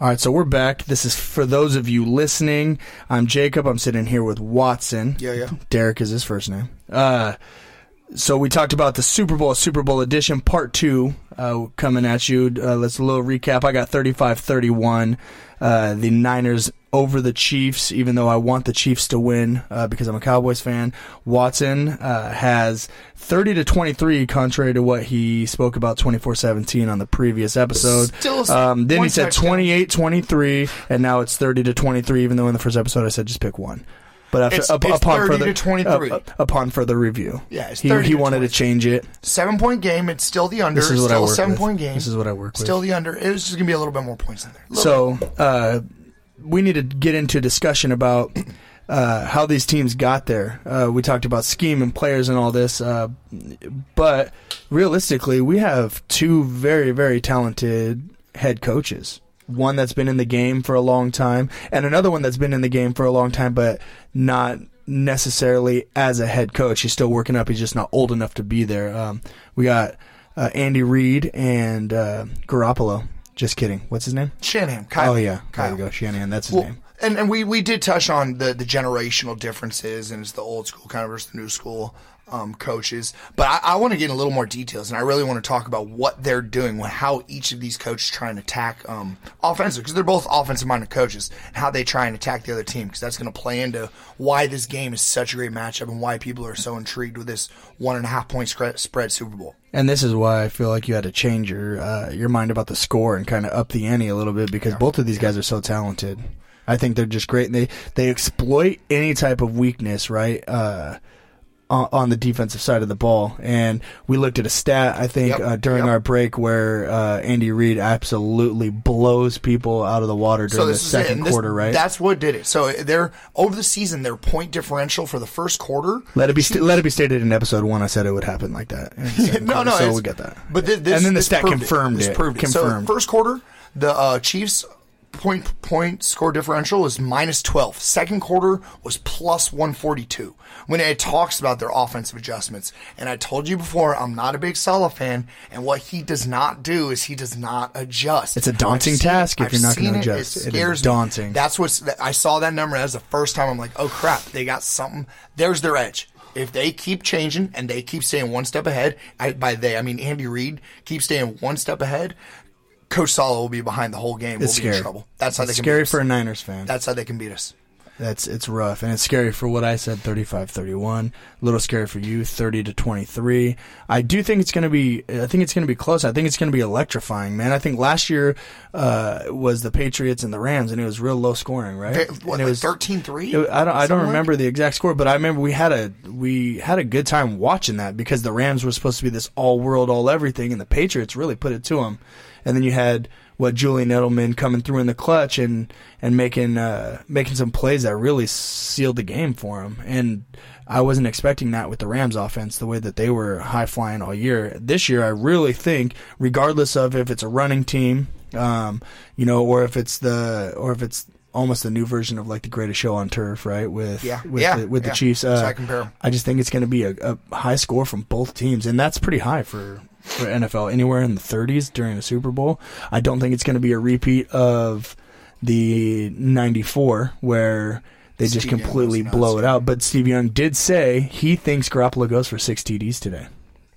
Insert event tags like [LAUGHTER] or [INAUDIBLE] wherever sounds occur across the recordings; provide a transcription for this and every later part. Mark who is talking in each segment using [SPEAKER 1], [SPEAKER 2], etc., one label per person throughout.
[SPEAKER 1] All right, so we're back. This is for those of you listening. I'm Jacob. I'm sitting here with Watson.
[SPEAKER 2] Yeah, yeah.
[SPEAKER 1] Derek is his first name. Uh, so we talked about the Super Bowl, Super Bowl edition, part two, uh, coming at you. Uh, let's a little recap. I got 35-31. Uh, the Niners over the Chiefs, even though I want the Chiefs to win uh, because I'm a Cowboys fan. Watson uh, has 30 to 23, contrary to what he spoke about 24-17 on the previous episode.
[SPEAKER 2] Still
[SPEAKER 1] um, then he said 28-23, and now it's 30 to 23. Even though in the first episode I said just pick one. But after
[SPEAKER 2] It's-
[SPEAKER 1] up,
[SPEAKER 2] it's
[SPEAKER 1] upon further
[SPEAKER 2] to 23.
[SPEAKER 1] uh, upon further review,
[SPEAKER 2] Yeah, it's
[SPEAKER 1] he, he
[SPEAKER 2] to
[SPEAKER 1] wanted to change it.
[SPEAKER 2] Seven point game. It's still the under.
[SPEAKER 1] This is what I work
[SPEAKER 2] a seven
[SPEAKER 1] with.
[SPEAKER 2] point game.
[SPEAKER 1] This is what I work with.
[SPEAKER 2] Still the under. It was just gonna be a little bit more points in there.
[SPEAKER 1] So uh, we need to get into a discussion about uh, how these teams got there. Uh, we talked about scheme and players and all this, uh, but realistically, we have two very, very talented head coaches. One that's been in the game for a long time, and another one that's been in the game for a long time, but not necessarily as a head coach. He's still working up. He's just not old enough to be there. Um, we got uh, Andy Reid and uh, Garoppolo. Just kidding. What's his name?
[SPEAKER 2] Shanahan. Kyle.
[SPEAKER 1] Oh yeah,
[SPEAKER 2] Kyle.
[SPEAKER 1] there you go, Shanahan. That's his
[SPEAKER 2] Well,
[SPEAKER 1] name.
[SPEAKER 2] And and we we did touch on the the generational differences and it's the old school kind of versus the new school um, coaches. But I, I want to get in a little more details, and I really want to talk about what they're doing, how each of these coaches try and attack um, offensive because they're both offensive minded coaches, and how they try and attack the other team because that's going to play into why this game is such a great matchup and why people are so intrigued with this one and a half point spread, spread Super Bowl.
[SPEAKER 1] And this is why I feel like you had to change your uh, your mind about the score and kind of up the ante a little bit because both of these guys are so talented. I think they're just great. And they they exploit any type of weakness, right? Uh, on, the defensive side of the ball, and we looked at a stat I think
[SPEAKER 2] Yep,
[SPEAKER 1] uh, during
[SPEAKER 2] yep.
[SPEAKER 1] our break where uh, Andy Reid absolutely blows people out of the water during the second
[SPEAKER 2] this-
[SPEAKER 1] quarter, right?
[SPEAKER 2] That's what did it. So they're over the season, their point differential for the first quarter
[SPEAKER 1] Let it be st- let it be stated in episode one. I said it would happen like that. [LAUGHS]
[SPEAKER 2] no,
[SPEAKER 1] quarter,
[SPEAKER 2] no,
[SPEAKER 1] so we get that.
[SPEAKER 2] But thi- this,
[SPEAKER 1] and then the
[SPEAKER 2] this
[SPEAKER 1] stat confirmed it.
[SPEAKER 2] proved it.
[SPEAKER 1] Confirmed.
[SPEAKER 2] So first quarter, the uh, Chiefs point point score differential is minus twelve. Second quarter was plus one forty two. When it talks about their offensive adjustments, and I told you before, I'm not a big Saleh fan, and what he does not do is he does not adjust.
[SPEAKER 1] It's a daunting
[SPEAKER 2] seen
[SPEAKER 1] task if you're not
[SPEAKER 2] seen it.
[SPEAKER 1] adjust. It
[SPEAKER 2] It
[SPEAKER 1] is daunting.
[SPEAKER 2] Me. That's what's. I saw that number as the first time. I'm like, oh crap, they got something. There's their edge. If they keep changing and they keep staying one step ahead, I, by they I mean Andy Reid keep staying one step ahead. Coach Saleh will be behind the whole game.
[SPEAKER 1] It's
[SPEAKER 2] we'll be
[SPEAKER 1] scary.
[SPEAKER 2] in trouble. That's how
[SPEAKER 1] it's
[SPEAKER 2] they can
[SPEAKER 1] scary
[SPEAKER 2] beat
[SPEAKER 1] for a. Niners fan.
[SPEAKER 2] That's how they can beat us.
[SPEAKER 1] That's it's rough and it's scary for what I said 35-31. A little scary for you 30 to 23. I do think it's going to be I think it's going to be close. I think it's going to be electrifying, man. I think last year uh, was the Patriots and the Rams and it was real low scoring, right?
[SPEAKER 2] What,
[SPEAKER 1] and it
[SPEAKER 2] like
[SPEAKER 1] was
[SPEAKER 2] 13-3?
[SPEAKER 1] It- I don't. I don't
[SPEAKER 2] Something like-
[SPEAKER 1] remember the exact score, but I remember we had a we had a good time watching that because the Rams were supposed to be this all world, all everything, and the Patriots really put it to them. And then you had what Julian Edelman coming through in the clutch and and making uh, making some plays that really sealed the game for him. And I wasn't expecting that with the Rams offense, the way that they were high flying all year. This year, I really think, regardless of if it's a running team, um, you know, or if it's the or if it's almost a new version of like the greatest show on turf, right? With
[SPEAKER 2] Yeah.
[SPEAKER 1] with
[SPEAKER 2] Yeah.
[SPEAKER 1] the, with
[SPEAKER 2] Yeah.
[SPEAKER 1] the Chiefs. Uh,
[SPEAKER 2] I compare 'em.
[SPEAKER 1] I just think it's going to be a, a high score from both teams, and that's pretty high for for NFL. Anywhere in the 30s during a Super Bowl. I don't think it's going to be a repeat of the '94 where they just
[SPEAKER 2] Steve Young
[SPEAKER 1] completely blow it out. But Steve Young did say he thinks Garoppolo goes for six TDs today.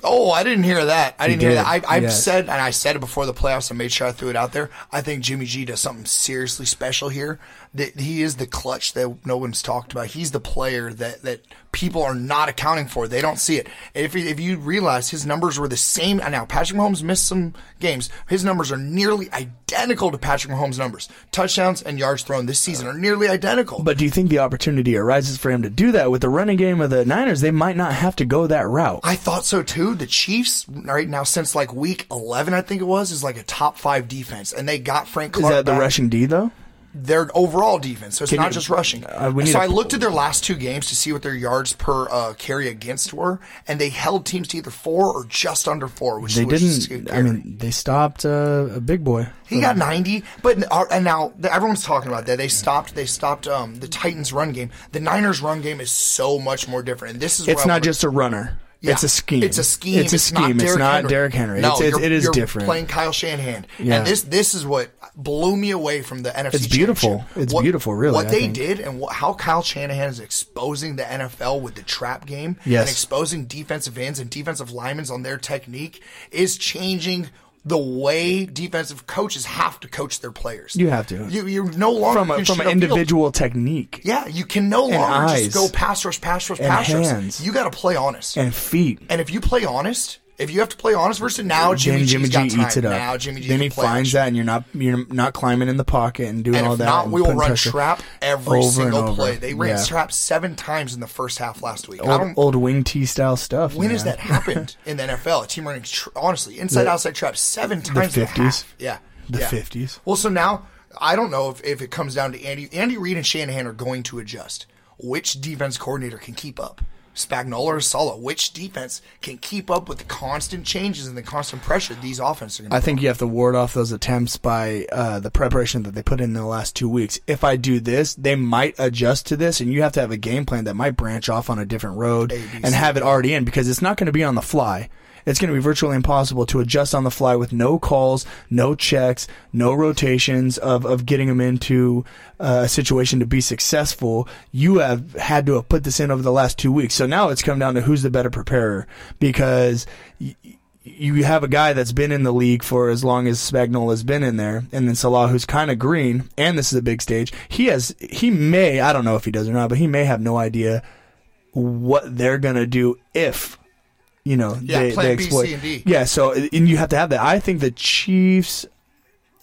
[SPEAKER 2] Oh, I didn't hear that. I
[SPEAKER 1] He
[SPEAKER 2] didn't hear that. I, I've
[SPEAKER 1] yes.
[SPEAKER 2] said, and I said it before the playoffs. I made sure I threw it out there. I think Jimmy G does something seriously special here. That he is the clutch that no one's talked about. He's the player that that people are not accounting for. They don't see it. If you- if you realize his numbers were the same, now Patrick Mahomes missed some games. His numbers are nearly identical to Patrick Mahomes' numbers. Touchdowns and yards thrown this season are nearly identical.
[SPEAKER 1] But do you think the opportunity arises for him to do that with the running game of the Niners? They might not have to go that route.
[SPEAKER 2] I thought so too. The Chiefs, right now, since like week 11, I think it was, is like a top five defense. And they got Frank
[SPEAKER 1] Is
[SPEAKER 2] Clark.
[SPEAKER 1] that the rushing D though?
[SPEAKER 2] Their overall defense. So it's
[SPEAKER 1] Can
[SPEAKER 2] not
[SPEAKER 1] you-
[SPEAKER 2] just rushing.
[SPEAKER 1] uh, we need
[SPEAKER 2] so I looked at their last two games to see what their yards per uh, carry against were. And they held teams to either four or just under four, which
[SPEAKER 1] They
[SPEAKER 2] which is
[SPEAKER 1] didn't.
[SPEAKER 2] scary.
[SPEAKER 1] I mean, they stopped uh, a big boy.
[SPEAKER 2] He got 90, but uh, and now everyone's talking about that. They stopped. They stopped um, the Titans' run game. The Niners' run game is so much more different. And this is
[SPEAKER 1] It's not just a runner.
[SPEAKER 2] Yeah.
[SPEAKER 1] It's a scheme.
[SPEAKER 2] It's a scheme.
[SPEAKER 1] It's a scheme.
[SPEAKER 2] Not
[SPEAKER 1] It's not
[SPEAKER 2] Henry.
[SPEAKER 1] Derrick Henry.
[SPEAKER 2] No,
[SPEAKER 1] It's- it's-
[SPEAKER 2] you're-
[SPEAKER 1] it is
[SPEAKER 2] you're
[SPEAKER 1] different.
[SPEAKER 2] Playing Kyle Shanahan,
[SPEAKER 1] Yeah.
[SPEAKER 2] and this this is what blew me away from the NFC.
[SPEAKER 1] It's beautiful. It's
[SPEAKER 2] What-
[SPEAKER 1] beautiful, really,
[SPEAKER 2] What
[SPEAKER 1] I
[SPEAKER 2] they
[SPEAKER 1] think.
[SPEAKER 2] did and what, how Kyle Shanahan is exposing the NFL with the trap game
[SPEAKER 1] Yes.
[SPEAKER 2] and exposing defensive ends and defensive linemen on their technique is changing the way defensive coaches have to coach their players.
[SPEAKER 1] You have to.
[SPEAKER 2] You you no longer
[SPEAKER 1] from a, from an
[SPEAKER 2] a field.
[SPEAKER 1] individual technique
[SPEAKER 2] Yeah, you can no longer
[SPEAKER 1] eyes.
[SPEAKER 2] just go pass rush, pass rush,
[SPEAKER 1] And
[SPEAKER 2] pass rush. You got to play honest.
[SPEAKER 1] and feet.
[SPEAKER 2] And if you play honest, if you have to play honest versus now, Jimmy,
[SPEAKER 1] then Jimmy
[SPEAKER 2] G's
[SPEAKER 1] G
[SPEAKER 2] got time.
[SPEAKER 1] eats it up.
[SPEAKER 2] Now Jimmy G
[SPEAKER 1] then he finds
[SPEAKER 2] action.
[SPEAKER 1] that, and you're not you're not climbing in the pocket and doing
[SPEAKER 2] And
[SPEAKER 1] all
[SPEAKER 2] if
[SPEAKER 1] that.
[SPEAKER 2] not, we will run trap every single play. They ran
[SPEAKER 1] Yeah.
[SPEAKER 2] trap seven times in the first half last week.
[SPEAKER 1] Old, old wing T style stuff.
[SPEAKER 2] when
[SPEAKER 1] man.
[SPEAKER 2] has that happened [LAUGHS] in the NFL? A team running tr- honestly inside outside trap seven times in a
[SPEAKER 1] 50s.
[SPEAKER 2] Yeah,
[SPEAKER 1] The
[SPEAKER 2] yeah.
[SPEAKER 1] 50s.
[SPEAKER 2] Well, so now I don't know if, if it comes down to Andy. Andy Reid and Shanahan are going to adjust. Which defense coordinator can keep up? Spagnuolo or Saleh? Which defense can keep up with the constant changes and the constant pressure these offenses are going to
[SPEAKER 1] I think you have to ward off those attempts by uh, the preparation that they put in the last two weeks. If I do this, they might adjust to this, and you have to have a game plan that might branch off on a different road
[SPEAKER 2] A, B,
[SPEAKER 1] and have it already in because it's not going to be on the fly. It's going to be virtually impossible to adjust on the fly with no calls, no checks, no rotations of, of getting them into uh, a situation to be successful. You have had to have put this in over the last two weeks. So now it's come down to who's the better preparer because y- you have a guy that's been in the league for as long as Spagnuolo has been in there, and then Saleh, who's kind of green, and this is a big stage. He has, he may, I don't know if he does or not, but he may have no idea what they're gonna do if, you know,
[SPEAKER 2] Yeah,
[SPEAKER 1] they,
[SPEAKER 2] plan
[SPEAKER 1] they exploit.
[SPEAKER 2] C, and D.
[SPEAKER 1] Yeah, so and you have to have that. I think the Chiefs.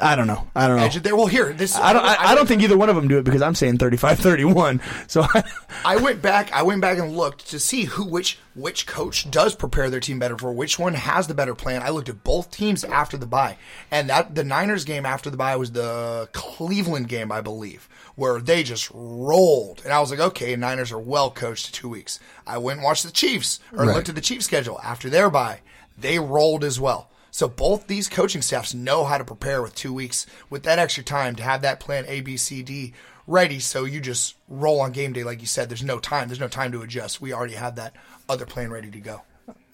[SPEAKER 1] I don't know. I don't know.
[SPEAKER 2] edge there. Well, here this.
[SPEAKER 1] I don't. I, I don't think either one of them do it because I'm saying 35-31. So I,
[SPEAKER 2] I went back. I went back and looked to see who which which coach does prepare their team better for which one has the better plan. I looked at both teams after the bye, and that the Niners game after the bye was the Cleveland game, I believe, where they just rolled, and I was like, okay, Niners are well coached two weeks. I went and watched the Chiefs or
[SPEAKER 1] Right.
[SPEAKER 2] looked at the Chiefs schedule after their bye. They rolled as well. So both these coaching staffs know how to prepare with two weeks with that extra time to have that plan A, B, C, D ready. So you just roll on game day, like you said. There's no time. There's no time to adjust. We already have that other plan ready to go.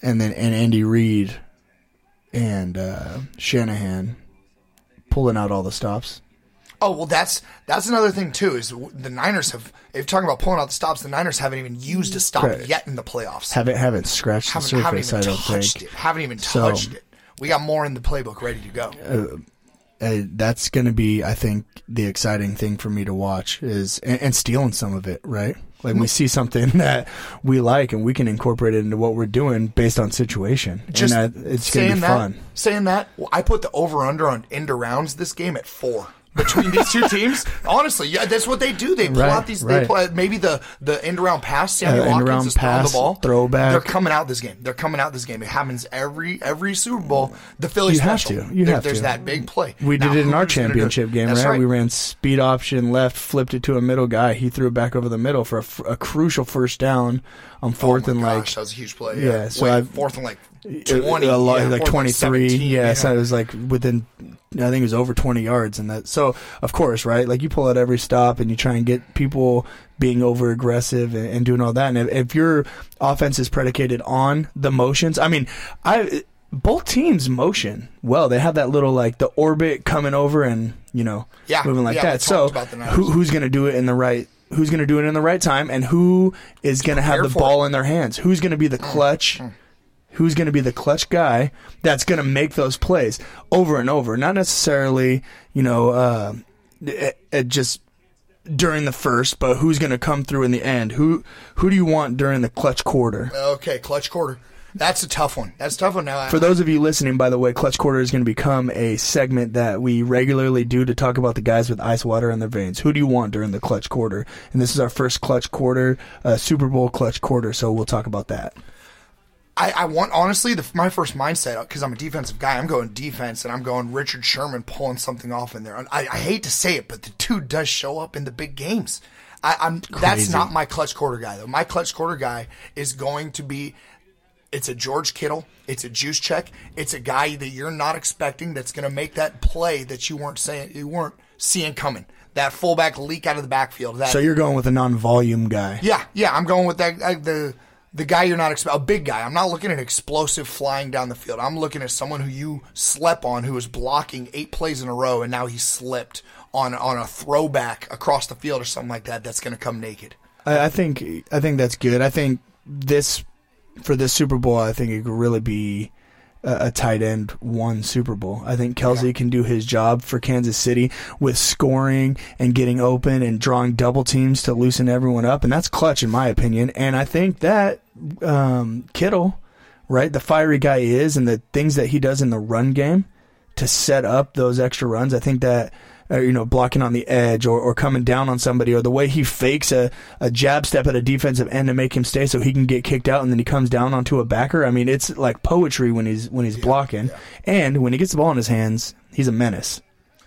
[SPEAKER 1] and then and Andy Reid and uh, Shanahan pulling out all the stops.
[SPEAKER 2] Oh well, that's that's another thing too. Is the Niners have if you're talking about pulling out the stops, the Niners haven't even used a stop
[SPEAKER 1] Correct.
[SPEAKER 2] yet in the playoffs.
[SPEAKER 1] Haven't haven't scratched the
[SPEAKER 2] haven't, haven't
[SPEAKER 1] surface.
[SPEAKER 2] even
[SPEAKER 1] I don't
[SPEAKER 2] touched
[SPEAKER 1] think.
[SPEAKER 2] it. Haven't even
[SPEAKER 1] So-
[SPEAKER 2] touched it. We got more in the playbook ready to go.
[SPEAKER 1] uh, that's going to be, I think, the exciting thing for me to watch is and, and stealing some of it, right? Like we see something [LAUGHS] that we like and we can incorporate it into what we're doing based on situation,
[SPEAKER 2] Just
[SPEAKER 1] and that, it's going to be
[SPEAKER 2] that,
[SPEAKER 1] fun.
[SPEAKER 2] Saying that, well, I put the over under on end rounds this game at four. Between these two [LAUGHS] teams, honestly, yeah, that's what they do. They pull
[SPEAKER 1] Right,
[SPEAKER 2] out these. They
[SPEAKER 1] right.
[SPEAKER 2] pull, maybe the the end around pass.
[SPEAKER 1] End
[SPEAKER 2] Watkins
[SPEAKER 1] around
[SPEAKER 2] is
[SPEAKER 1] pass,
[SPEAKER 2] the ball.
[SPEAKER 1] throwback.
[SPEAKER 2] They're coming out this game. They're coming out this game. It happens every every Super Bowl. The Philly
[SPEAKER 1] You have to. You
[SPEAKER 2] There-
[SPEAKER 1] have
[SPEAKER 2] There's
[SPEAKER 1] to.
[SPEAKER 2] that big play.
[SPEAKER 1] We
[SPEAKER 2] Now,
[SPEAKER 1] did it in our
[SPEAKER 2] who's gonna do it?
[SPEAKER 1] championship game,
[SPEAKER 2] That's
[SPEAKER 1] right? We ran speed option left, flipped it to a middle guy. He threw it back over the middle for a crucial first down on
[SPEAKER 2] Oh
[SPEAKER 1] fourth
[SPEAKER 2] my
[SPEAKER 1] and
[SPEAKER 2] gosh,
[SPEAKER 1] like
[SPEAKER 2] that was a huge play.
[SPEAKER 1] Yeah,
[SPEAKER 2] Yeah,
[SPEAKER 1] so
[SPEAKER 2] Wait, fourth and like
[SPEAKER 1] a-
[SPEAKER 2] twenty,
[SPEAKER 1] a lot-
[SPEAKER 2] yeah,
[SPEAKER 1] like 23
[SPEAKER 2] 17,
[SPEAKER 1] yeah, so it was like within i think it was over 20 yards and that so of course right? Like you pull out every stop and you try and get people being over aggressive and, and doing all that and if, if your offense is predicated on the motions i mean i both teams motion well. They have that little like the orbit coming over and you know
[SPEAKER 2] Yeah,
[SPEAKER 1] moving like
[SPEAKER 2] yeah,
[SPEAKER 1] that. so
[SPEAKER 2] talked about the Niners.
[SPEAKER 1] who, who's going to do it in the right who's going to do it in the right time and who is going to have the ball in their hands? Who's going to be the mm, clutch mm. Who's going to be the clutch guy that's going to make those plays over and over. Not necessarily, you know, uh, it, it just during the first, but who's going to come through in the end? Who who do you want during the clutch quarter?
[SPEAKER 2] Okay, clutch quarter. That's a tough one. That's a tough one. Now,
[SPEAKER 1] For those of you listening, by the way, Clutch Quarter is going to become a segment that we regularly do to talk about the guys with ice water in their veins. Who do you want during the Clutch Quarter? And this is our first Clutch Quarter, uh, Super Bowl Clutch Quarter, so we'll talk about that.
[SPEAKER 2] I, I want honestly the, my first mindset because I'm a defensive guy. I'm going defense, and I'm going Richard Sherman pulling something off in there. I, I hate to say it, but the dude does show up in the big games. I, I'm that's not my clutch quarter guy though. My clutch quarter guy is going to be. It's a George Kittle. It's a Juszczyk. It's a guy that you're not expecting that's going to make that play that you weren't saying you weren't seeing coming. That fullback leak out of the backfield. That
[SPEAKER 1] So you're going with a non-volume guy.
[SPEAKER 2] yeah, yeah, I'm going with that. I, the the guy you're not expect a big guy. I'm not looking at explosive flying down the field. I'm looking at someone who you slept on, who was blocking eight plays in a row, and now he slipped on on a throwback across the field or something like that. That's going to come naked.
[SPEAKER 1] I, I think I think that's good. I think this for this Super Bowl, I think it could really be a, a tight end one Super Bowl. I think Kelce can do his job for Kansas City with scoring and getting open and drawing double teams to loosen everyone up, and that's clutch in my opinion. And I think that um, Kittle, right, the fiery guy he is, and the things that he does in the run game to set up those extra runs. I think that uh, you know blocking on the edge or, or coming down on somebody or the way he fakes a, a jab step at a defensive end to make him stay so he can get kicked out and then he comes down onto a backer. I mean, it's like poetry when he's when he's blocking, and when he gets the ball in his hands, he's a menace.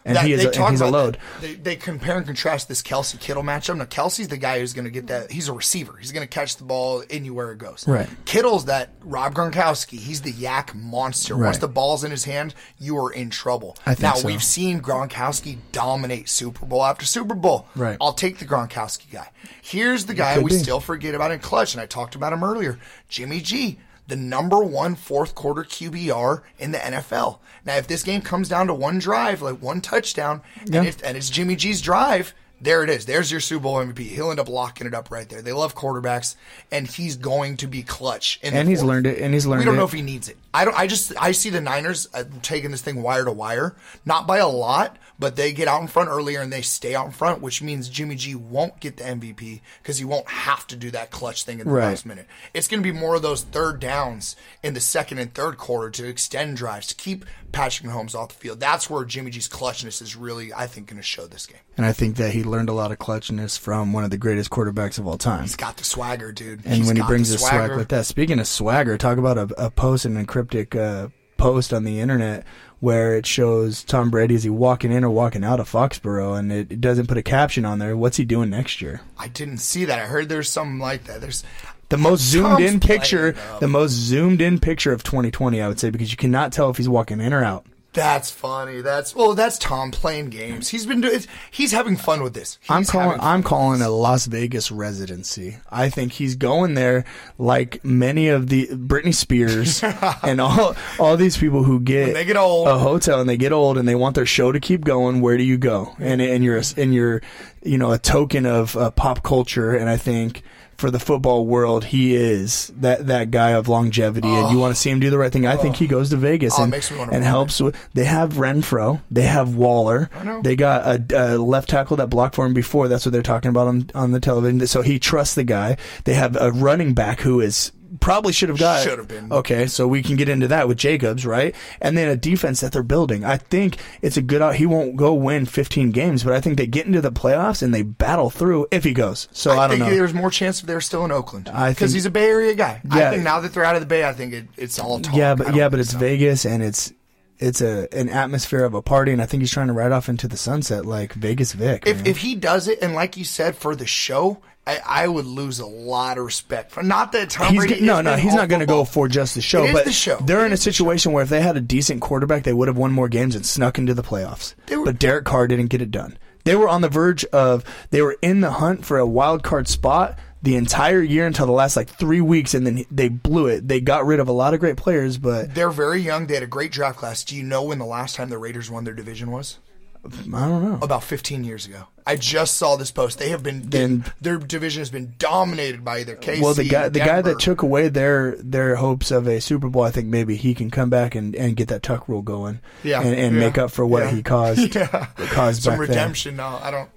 [SPEAKER 1] And
[SPEAKER 2] That-
[SPEAKER 1] he is
[SPEAKER 2] they
[SPEAKER 1] a,
[SPEAKER 2] talk
[SPEAKER 1] and he's a load.
[SPEAKER 2] They, they compare and contrast this Kelce Kittle matchup. Now Kelce's the guy who's going to get that. He's a receiver. He's going to catch the ball anywhere it goes.
[SPEAKER 1] Right.
[SPEAKER 2] Kittle's that Rob Gronkowski. He's the YAC monster. Once the ball's in his hand, you are in trouble.
[SPEAKER 1] I think
[SPEAKER 2] now
[SPEAKER 1] so.
[SPEAKER 2] we've seen Gronkowski dominate Super Bowl after Super Bowl.
[SPEAKER 1] Right.
[SPEAKER 2] I'll take the Gronkowski guy. Here's the guy we
[SPEAKER 1] be.
[SPEAKER 2] still forget about in clutch, and I talked about him earlier. Jimmy G. The number one fourth quarter QBR in the NFL. Now, if this game comes down to one drive, like one touchdown,
[SPEAKER 1] Yeah.
[SPEAKER 2] and, if, and it's Jimmy G's drive, there it is. There's your Super Bowl MVP. He'll end up locking it up right there. They love quarterbacks, and he's going to be clutch.
[SPEAKER 1] And he's
[SPEAKER 2] fourth.
[SPEAKER 1] learned it. And he's learned
[SPEAKER 2] We don't
[SPEAKER 1] it.
[SPEAKER 2] know if he needs it. I don't. I just I see the Niners uh, taking this thing wire to wire, not by a lot, but they get out in front earlier and they stay out in front, which means Jimmy G won't get the MVP because he won't have to do that clutch thing in the
[SPEAKER 1] Right.
[SPEAKER 2] last minute. It's going to be more of those third downs in the second and third quarter to extend drives to keep Patrick Mahomes off the field. That's where Jimmy G's clutchness is really, I think, going to show this game.
[SPEAKER 1] and I think that he learned a lot of clutchness from one of the greatest quarterbacks of all time.
[SPEAKER 2] He's got the swagger, dude.
[SPEAKER 1] And
[SPEAKER 2] He's
[SPEAKER 1] when he brings
[SPEAKER 2] the
[SPEAKER 1] his swag like that, speaking of swagger, talk about a, a post, an cryptic uh, post on the internet where it shows Tom Brady is he walking in or walking out of Foxborough, and it, it doesn't put a caption on there. What's he doing next year?
[SPEAKER 2] I didn't see that. I heard there's something like that. There's
[SPEAKER 1] The most zoomed in picture,
[SPEAKER 2] playing,
[SPEAKER 1] the most zoomed in picture of 2020, I would say, because you cannot tell if he's walking in or out.
[SPEAKER 2] That's funny. That's well. That's Tom playing games. He's been doing. He's having fun with this. He's
[SPEAKER 1] I'm calling. I'm calling a Las Vegas residency. I think he's going there like many of the Britney Spears [LAUGHS] and all all these people who get
[SPEAKER 2] When they get old.
[SPEAKER 1] a hotel and they get old and they want their show to keep going. Where do you go? And and you're a, and you're you know a token of uh, pop culture. And I think. For the football world, he is that, that guy of longevity, and you oh. want to see him do the right thing. I think he oh. goes to Vegas
[SPEAKER 2] Oh,
[SPEAKER 1] and,
[SPEAKER 2] makes me wanna
[SPEAKER 1] and helps with. They have Renfro, they have Waller,
[SPEAKER 2] know.
[SPEAKER 1] they got a, a left tackle that blocked for him before. That's what they're talking about on, on the television. So he trusts the guy. They have a running back who is probably should have got
[SPEAKER 2] Should have been.
[SPEAKER 1] okay. So we can get into that with Jacobs, right? And then a defense that they're building. I think it's a good. out He won't go win 15 games, but I think they get into the playoffs and they battle through if he goes. So I,
[SPEAKER 2] I,
[SPEAKER 1] don't
[SPEAKER 2] think
[SPEAKER 1] know.
[SPEAKER 2] there's more chance if they're still in Oakland
[SPEAKER 1] I
[SPEAKER 2] because he's a Bay Area guy.
[SPEAKER 1] Yeah.
[SPEAKER 2] I think now that they're out of the Bay, I think it, it's all talk.
[SPEAKER 1] Yeah, but yeah, but it's
[SPEAKER 2] so.
[SPEAKER 1] Vegas and it's. It's a an atmosphere of a party, and I think he's trying to ride off into the sunset like Vegas Vic.
[SPEAKER 2] If
[SPEAKER 1] man.
[SPEAKER 2] if he does it, and like you said, for the show, I, I would lose a lot of respect. For not that Tom
[SPEAKER 1] He's
[SPEAKER 2] Brady.
[SPEAKER 1] no, no, he's not going to go for just the show. But
[SPEAKER 2] the show.
[SPEAKER 1] they're
[SPEAKER 2] It
[SPEAKER 1] in a situation where if they had a decent quarterback, they would have won more games and snuck into the playoffs.
[SPEAKER 2] Were-
[SPEAKER 1] but Derek Carr didn't get it done. They were on the verge of they were in the hunt for a wild card spot the entire year until the last like three weeks, and then they blew it. They got rid of a lot of great players, but
[SPEAKER 2] They're very young. They had a great draft class. Do you know when the last time the Raiders won their division was?
[SPEAKER 1] I don't know.
[SPEAKER 2] About 15 years ago. I just saw this post. They have been
[SPEAKER 1] Then-
[SPEAKER 2] their division has been dominated by either KC.
[SPEAKER 1] Well, the guy, the guy that took away their their hopes of a Super Bowl, I think maybe he can come back and, and get that tuck rule going,
[SPEAKER 2] Yeah,
[SPEAKER 1] and, and
[SPEAKER 2] yeah,
[SPEAKER 1] make up for what
[SPEAKER 2] yeah.
[SPEAKER 1] he caused, [LAUGHS]
[SPEAKER 2] Yeah.
[SPEAKER 1] caused
[SPEAKER 2] some
[SPEAKER 1] back then.
[SPEAKER 2] redemption. No, I don't.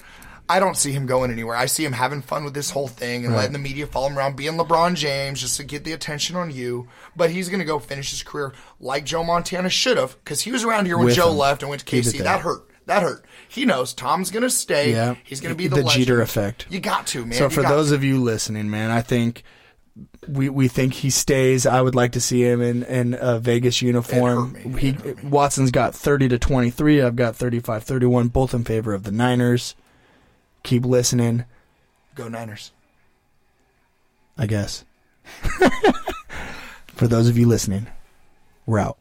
[SPEAKER 2] I don't see him going anywhere. I see him having fun with this whole thing and letting the media follow him around, being LeBron James just to get the attention on you. But he's going to go finish his career like Joe Montana should have because he was around here when
[SPEAKER 1] With
[SPEAKER 2] Joe
[SPEAKER 1] him.
[SPEAKER 2] left and went to KC.
[SPEAKER 1] there.
[SPEAKER 2] That hurt. That hurt. He knows Tom's going to stay.
[SPEAKER 1] Yeah.
[SPEAKER 2] He's going to be the,
[SPEAKER 1] The
[SPEAKER 2] legend.
[SPEAKER 1] Jeter effect.
[SPEAKER 2] You got to man.
[SPEAKER 1] So
[SPEAKER 2] You
[SPEAKER 1] for those
[SPEAKER 2] to.
[SPEAKER 1] of you listening, man, I think we we think he stays. I would like to see him in in a Vegas uniform.
[SPEAKER 2] It hurt me.
[SPEAKER 1] He Watson's got 30 to 23. I've got 35-31 both in favor of the Niners. Keep listening,
[SPEAKER 2] go Niners.
[SPEAKER 1] I guess. [LAUGHS] for those of you listening, we're out.